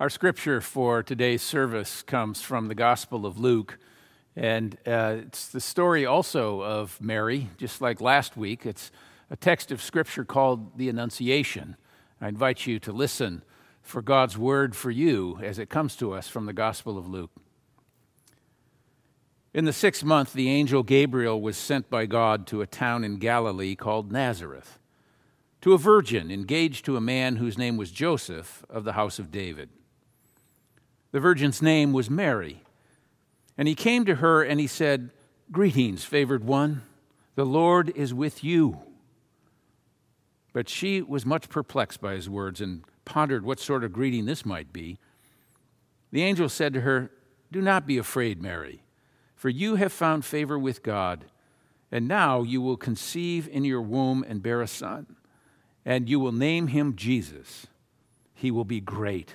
Our scripture for today's service comes from the Gospel of Luke, and uh, it's the story also of Mary, just like last week. It's a text of scripture called the Annunciation. I invite you to listen for God's word for you as it comes to us from the Gospel of Luke. In the sixth month, the angel Gabriel was sent by God to a town in Galilee called Nazareth, to a virgin engaged to a man whose name was Joseph of the house of David. The virgin's name was Mary. And he came to her and he said, Greetings, favored one, the Lord is with you. But she was much perplexed by his words and pondered what sort of greeting this might be. The angel said to her, Do not be afraid, Mary for you have found favor with God. And now you will conceive in your womb and bear a son, and you will name him Jesus. He will be great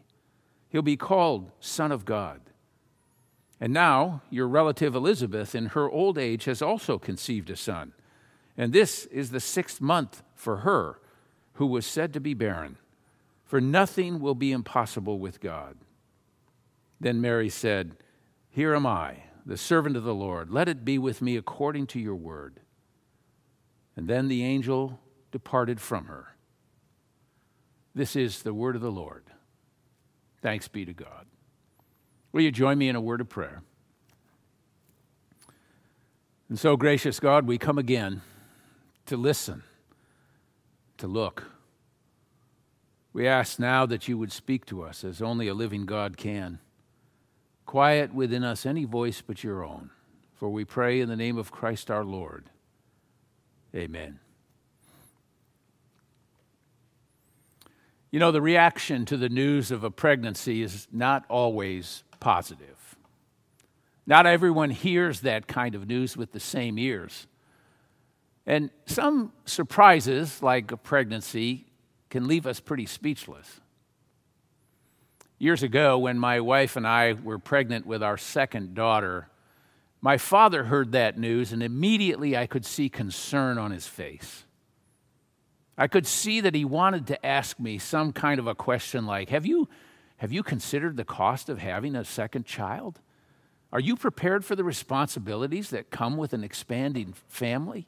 He'll be called Son of God. And now, your relative Elizabeth, in her old age, has also conceived a son. And this is the sixth month for her, who was said to be barren. For nothing will be impossible with God. Then Mary said, Here am I the servant of the Lord. Let it be with me according to your word. And then the angel departed from her. This is the word of the Lord. Thanks be to God. Will you join me in a word of prayer? And so, gracious God, we come again to listen, to look. We ask now that you would speak to us as only a living God can. Quiet within us any voice but your own. For we pray in the name of Christ our Lord. Amen. You know, the reaction to the news of a pregnancy is not always positive. Not everyone hears that kind of news with the same ears. And some surprises, like a pregnancy, can leave us pretty speechless years ago when my wife and I were pregnant with our second daughter, my father heard that news, and immediately I could see concern on his face. I could see that he wanted to ask me some kind of a question like Have you, have you considered the cost of having a second child? Are you prepared for the responsibilities that come with an expanding family?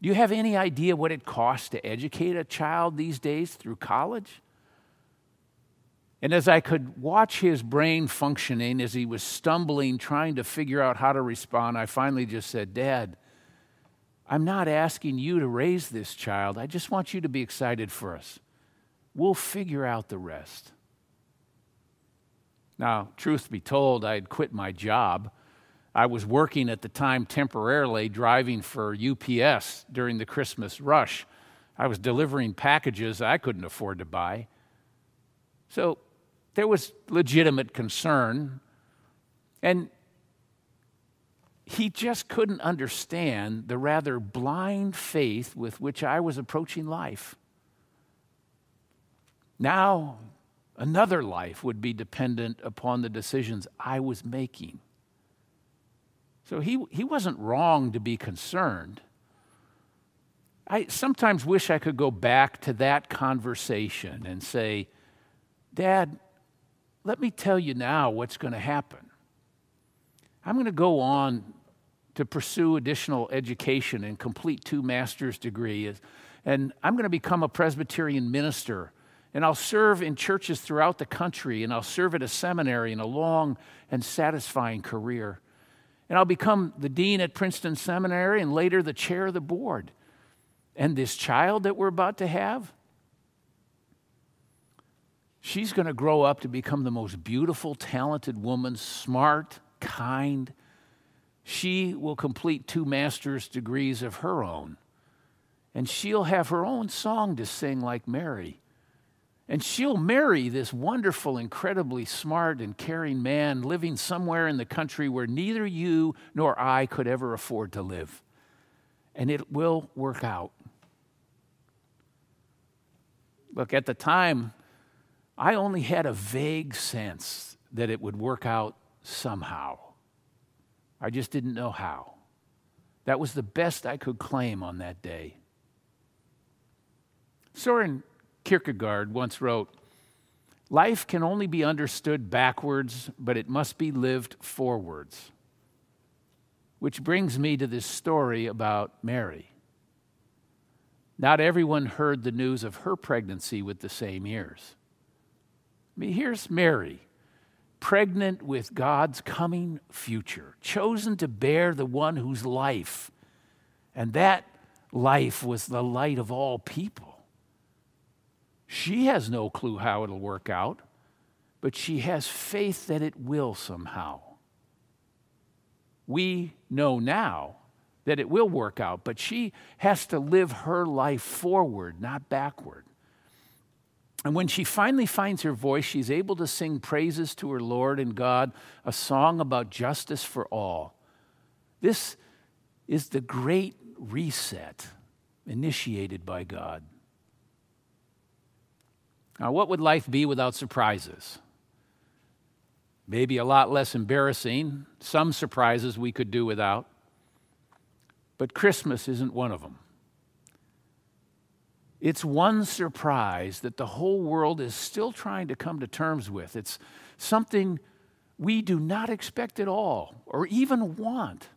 Do you have any idea what it costs to educate a child these days through college? And as I could watch his brain functioning as he was stumbling, trying to figure out how to respond, I finally just said, Dad, I'm not asking you to raise this child. I just want you to be excited for us. We'll figure out the rest. Now, truth be told, I had quit my job. I was working at the time temporarily driving for UPS during the Christmas rush. I was delivering packages I couldn't afford to buy. So there was legitimate concern. And he just couldn't understand the rather blind faith with which I was approaching life. Now, another life would be dependent upon the decisions I was making. So he, he wasn't wrong to be concerned. I sometimes wish I could go back to that conversation and say, Dad, let me tell you now what's going to happen. I'm going to go on to pursue additional education and complete two master's degrees. And I'm going to become a Presbyterian minister. And I'll serve in churches throughout the country. And I'll serve at a seminary in a long and satisfying career. And I'll become the dean at Princeton Seminary and later the chair of the board. And this child that we're about to have, She's going to grow up to become the most beautiful, talented woman, smart, kind. She will complete two master's degrees of her own. And she'll have her own song to sing like Mary. And she'll marry this wonderful, incredibly smart, and caring man living somewhere in the country where neither you nor I could ever afford to live. And it will work out. Look, at the time, I only had a vague sense that it would work out somehow. I just didn't know how. That was the best I could claim on that day. Soren Kierkegaard once wrote Life can only be understood backwards, but it must be lived forwards. Which brings me to this story about Mary. Not everyone heard the news of her pregnancy with the same ears. I mean, here's Mary, pregnant with God's coming future, chosen to bear the one whose life, and that life was the light of all people. She has no clue how it'll work out, but she has faith that it will somehow. We know now that it will work out, but she has to live her life forward, not backward. And when she finally finds her voice, she's able to sing praises to her Lord and God, a song about justice for all. This is the great reset initiated by God. Now, what would life be without surprises? Maybe a lot less embarrassing, some surprises we could do without. But Christmas isn't one of them. It's one surprise that the whole world is still trying to come to terms with. It's something we do not expect at all or even want.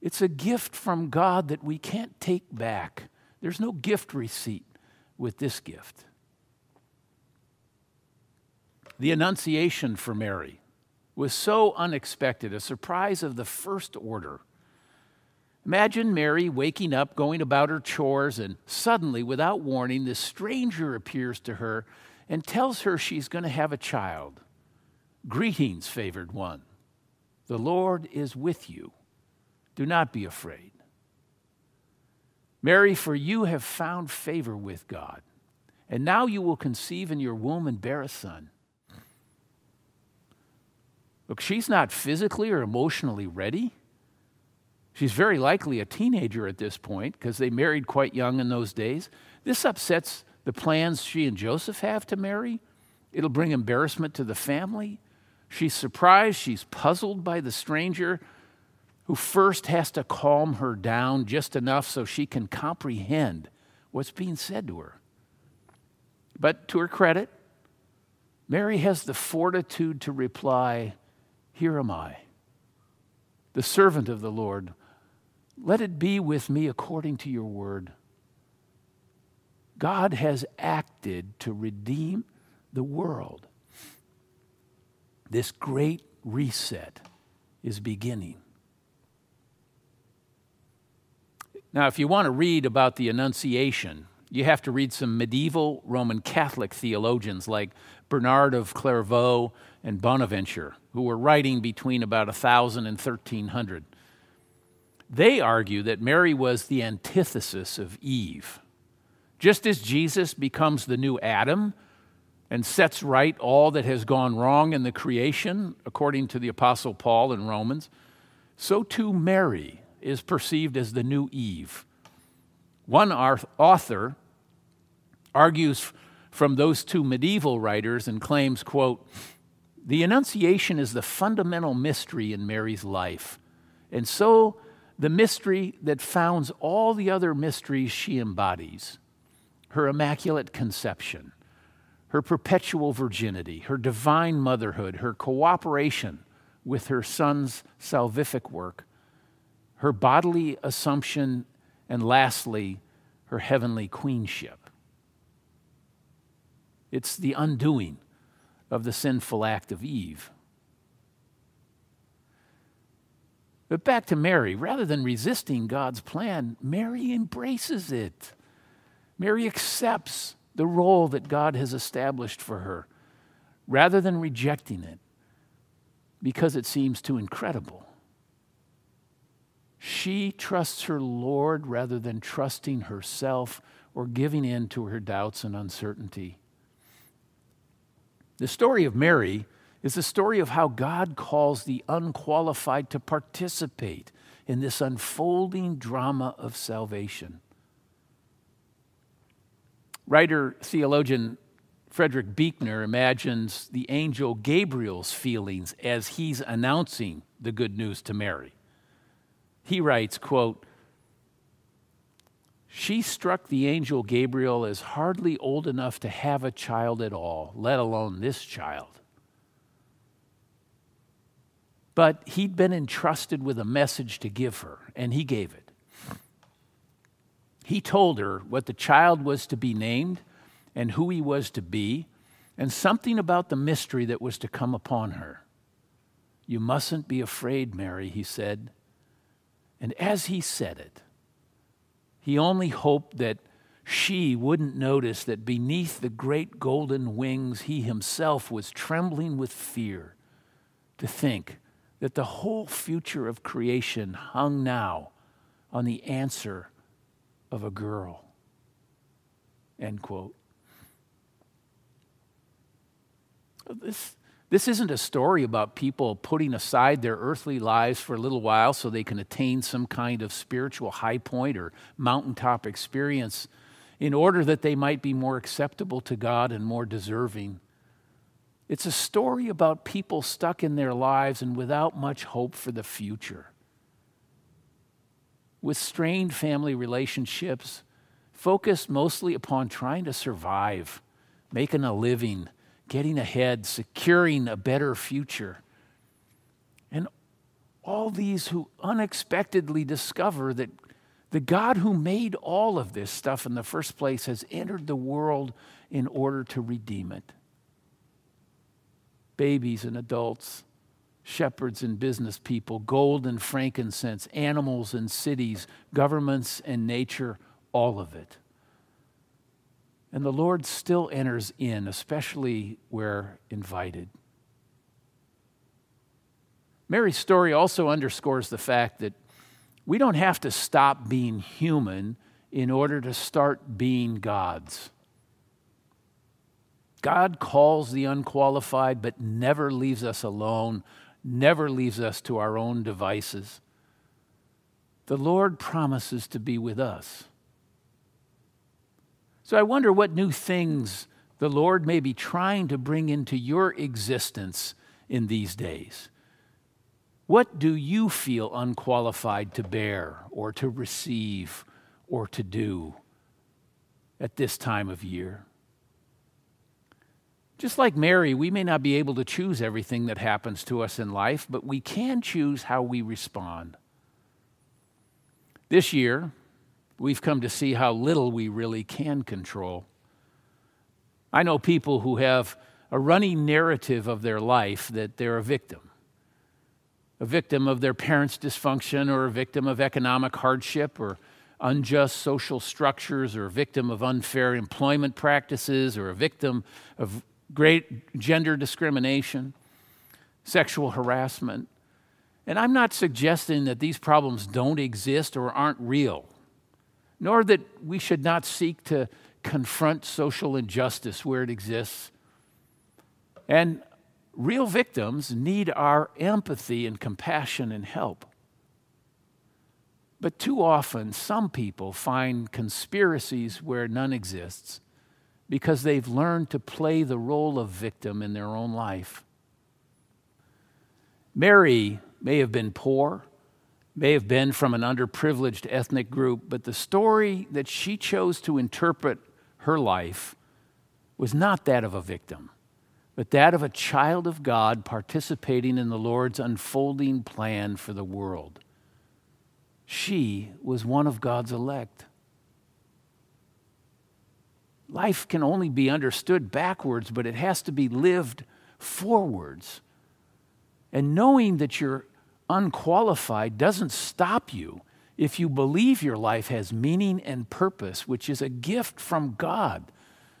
It's a gift from God that we can't take back. There's no gift receipt with this gift. The Annunciation for Mary was so unexpected, a surprise of the first order. Imagine Mary waking up, going about her chores, and suddenly, without warning, this stranger appears to her and tells her she's going to have a child. Greetings, favored one. The Lord is with you. Do not be afraid. Mary, for you have found favor with God, and now you will conceive in your womb and bear a son. Look, she's not physically or emotionally ready. She's very likely a teenager at this point because they married quite young in those days. This upsets the plans she and Joseph have to marry. It'll bring embarrassment to the family. She's surprised, she's puzzled by the stranger who first has to calm her down just enough so she can comprehend what's being said to her. But to her credit, Mary has the fortitude to reply, Here am I, the servant of the Lord. Let it be with me according to your word. God has acted to redeem the world. This great reset is beginning. Now, if you want to read about the Annunciation, you have to read some medieval Roman Catholic theologians like Bernard of Clairvaux and Bonaventure, who were writing between about 1000 and 1300. They argue that Mary was the antithesis of Eve. Just as Jesus becomes the new Adam and sets right all that has gone wrong in the creation, according to the Apostle Paul in Romans, so too Mary is perceived as the new Eve. One author argues from those two medieval writers and claims, quote, the Annunciation is the fundamental mystery in Mary's life, and so the mystery that founds all the other mysteries she embodies her immaculate conception, her perpetual virginity, her divine motherhood, her cooperation with her son's salvific work, her bodily assumption, and lastly, her heavenly queenship. It's the undoing of the sinful act of Eve. But back to Mary. Rather than resisting God's plan, Mary embraces it. Mary accepts the role that God has established for her rather than rejecting it because it seems too incredible. She trusts her Lord rather than trusting herself or giving in to her doubts and uncertainty. The story of Mary is the story of how God calls the unqualified to participate in this unfolding drama of salvation. Writer theologian Frederick Buechner imagines the angel Gabriel's feelings as he's announcing the good news to Mary. He writes, quote, she struck the angel Gabriel as hardly old enough to have a child at all, let alone this child. But he'd been entrusted with a message to give her, and he gave it. He told her what the child was to be named and who he was to be, and something about the mystery that was to come upon her. You mustn't be afraid, Mary, he said. And as he said it, he only hoped that she wouldn't notice that beneath the great golden wings he himself was trembling with fear to think that the whole future of creation hung now on the answer of a girl. End quote. This, this isn't a story about people putting aside their earthly lives for a little while so they can attain some kind of spiritual high point or mountaintop experience in order that they might be more acceptable to God and more deserving. It's a story about people stuck in their lives and without much hope for the future. With strained family relationships, focused mostly upon trying to survive, making a living getting ahead, securing a better future. And all these who unexpectedly discover that the God who made all of this stuff in the first place has entered the world in order to redeem it. Babies and adults, shepherds and business people, gold and frankincense, animals and cities, governments and nature, all of it. And the Lord still enters in, especially where invited. Mary's story also underscores the fact that we don't have to stop being human in order to start being God's. God calls the unqualified, but never leaves us alone, never leaves us to our own devices. The Lord promises to be with us. So I wonder what new things the Lord may be trying to bring into your existence in these days. What do you feel unqualified to bear or to receive or to do at this time of year? Just like Mary, we may not be able to choose everything that happens to us in life, but we can choose how we respond. This year, we've come to see how little we really can control. I know people who have a running narrative of their life that they're a victim a victim of their parents' dysfunction, or a victim of economic hardship, or unjust social structures, or a victim of unfair employment practices, or a victim of great gender discrimination, sexual harassment. And I'm not suggesting that these problems don't exist or aren't real nor that we should not seek to confront social injustice where it exists. And real victims need our empathy and compassion and help. But too often, some people find conspiracies where none exists because they've learned to play the role of victim in their own life. Mary may have been poor may have been from an underprivileged ethnic group, but the story that she chose to interpret her life was not that of a victim, but that of a child of God participating in the Lord's unfolding plan for the world. She was one of God's elect. Life can only be understood backwards, but it has to be lived forwards. And knowing that you're unqualified doesn't stop you if you believe your life has meaning and purpose, which is a gift from God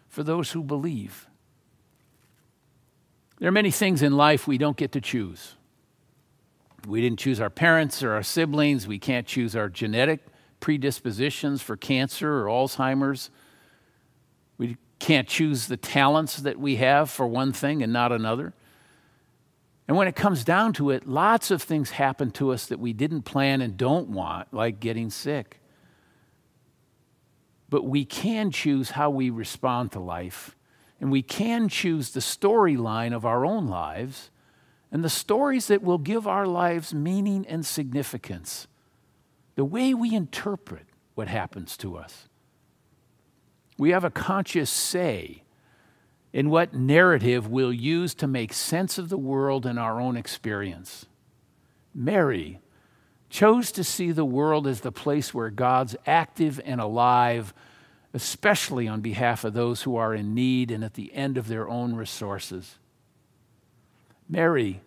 for those who believe. There are many things in life we don't get to choose. We didn't choose our parents or our siblings. We can't choose our genetic predispositions for cancer or Alzheimer's. We can't choose the talents that we have for one thing and not another. And when it comes down to it, lots of things happen to us that we didn't plan and don't want, like getting sick. But we can choose how we respond to life, and we can choose the storyline of our own lives and the stories that will give our lives meaning and significance, the way we interpret what happens to us. We have a conscious say in what narrative we'll use to make sense of the world and our own experience. Mary chose to see the world as the place where God's active and alive, especially on behalf of those who are in need and at the end of their own resources. Mary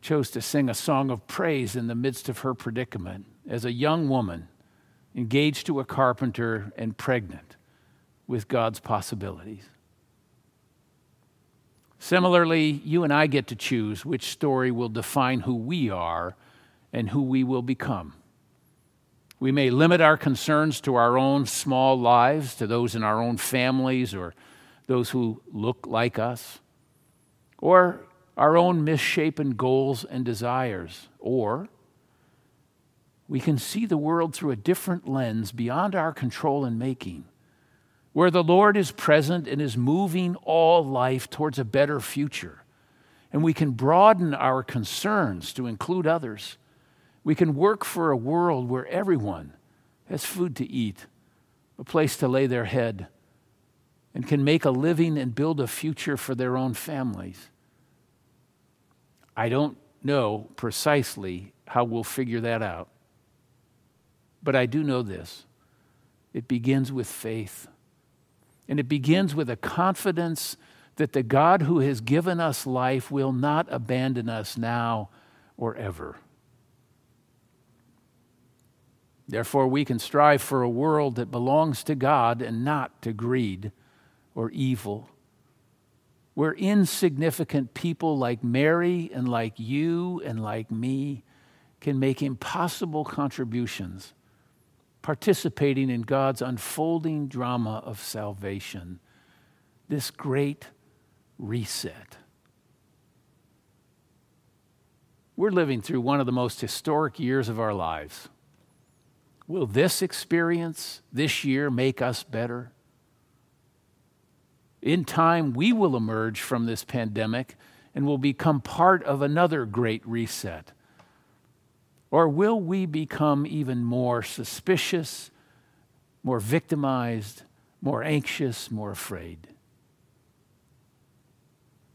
chose to sing a song of praise in the midst of her predicament as a young woman engaged to a carpenter and pregnant with God's possibilities. Similarly, you and I get to choose which story will define who we are and who we will become. We may limit our concerns to our own small lives, to those in our own families or those who look like us, or our own misshapen goals and desires. Or we can see the world through a different lens beyond our control and making where the Lord is present and is moving all life towards a better future. And we can broaden our concerns to include others. We can work for a world where everyone has food to eat, a place to lay their head, and can make a living and build a future for their own families. I don't know precisely how we'll figure that out, but I do know this it begins with faith. And it begins with a confidence that the God who has given us life will not abandon us now or ever. Therefore, we can strive for a world that belongs to God and not to greed or evil. Where insignificant people like Mary and like you and like me can make impossible contributions participating in God's unfolding drama of salvation, this great reset. We're living through one of the most historic years of our lives. Will this experience this year make us better? In time, we will emerge from this pandemic and will become part of another great reset or will we become even more suspicious, more victimized, more anxious, more afraid?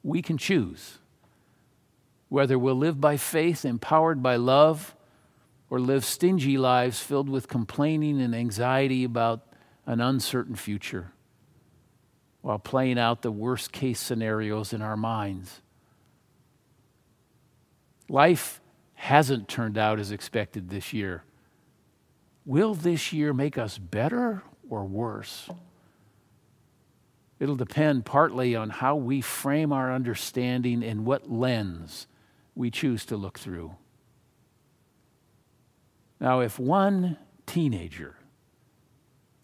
We can choose whether we'll live by faith, empowered by love, or live stingy lives filled with complaining and anxiety about an uncertain future while playing out the worst case scenarios in our minds. Life hasn't turned out as expected this year. Will this year make us better or worse? It'll depend partly on how we frame our understanding and what lens we choose to look through. Now, if one teenager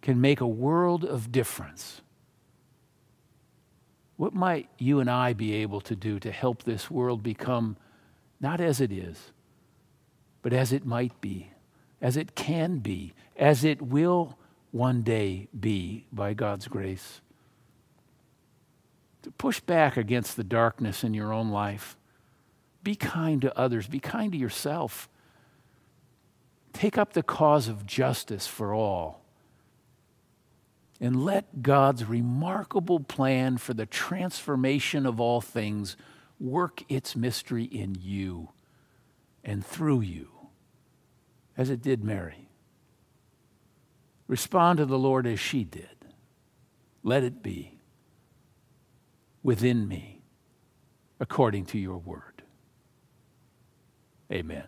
can make a world of difference, what might you and I be able to do to help this world become not as it is, but as it might be, as it can be, as it will one day be by God's grace. To push back against the darkness in your own life. Be kind to others, be kind to yourself. Take up the cause of justice for all. And let God's remarkable plan for the transformation of all things work its mystery in you and through you, as it did Mary. Respond to the Lord as she did. Let it be within me according to your word. Amen.